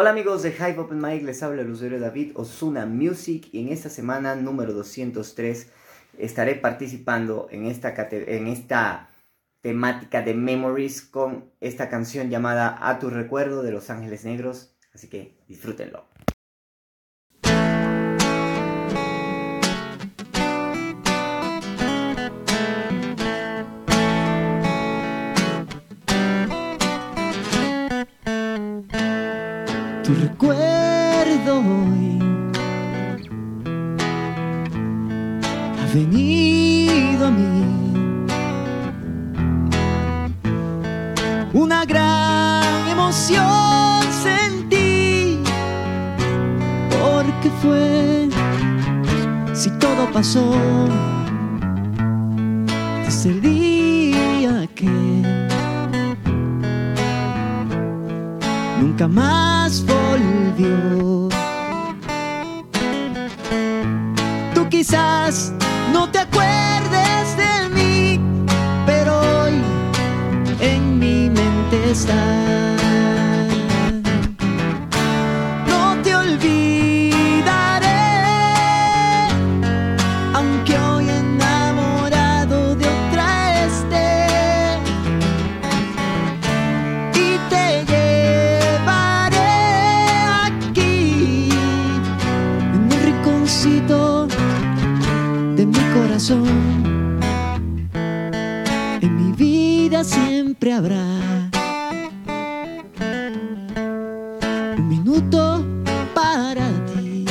Hola amigos de Hype Open Mic, les habla el usuario David Osuna Music y en esta semana número 203 estaré participando en esta, en esta temática de Memories con esta canción llamada A tu recuerdo de Los Ángeles Negros, así que disfrútenlo. Tu recuerdo hoy ha venido a mí. Una gran emoción sentí, porque fue, si todo pasó, desde el nunca más volvió. Tú quizás de mi corazón. En mi vida siempre habrá un minuto para ti.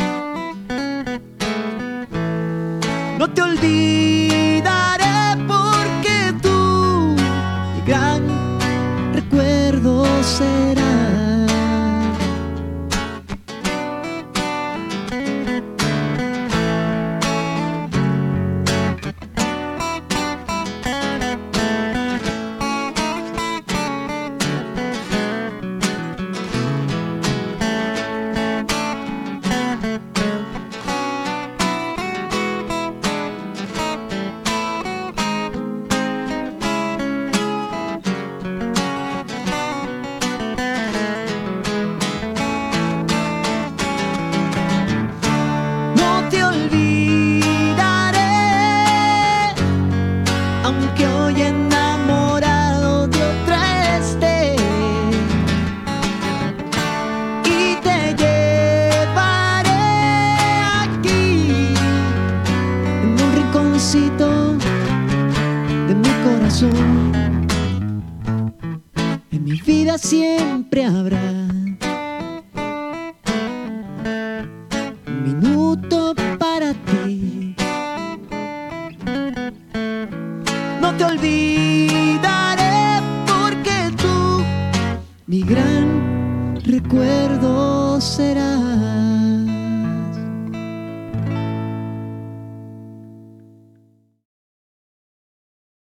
No te olvidaré porque tú, mi gran recuerdo será. En mi vida siempre habrá un minuto para ti. No te olvidaré porque tú, mi gran recuerdo serás.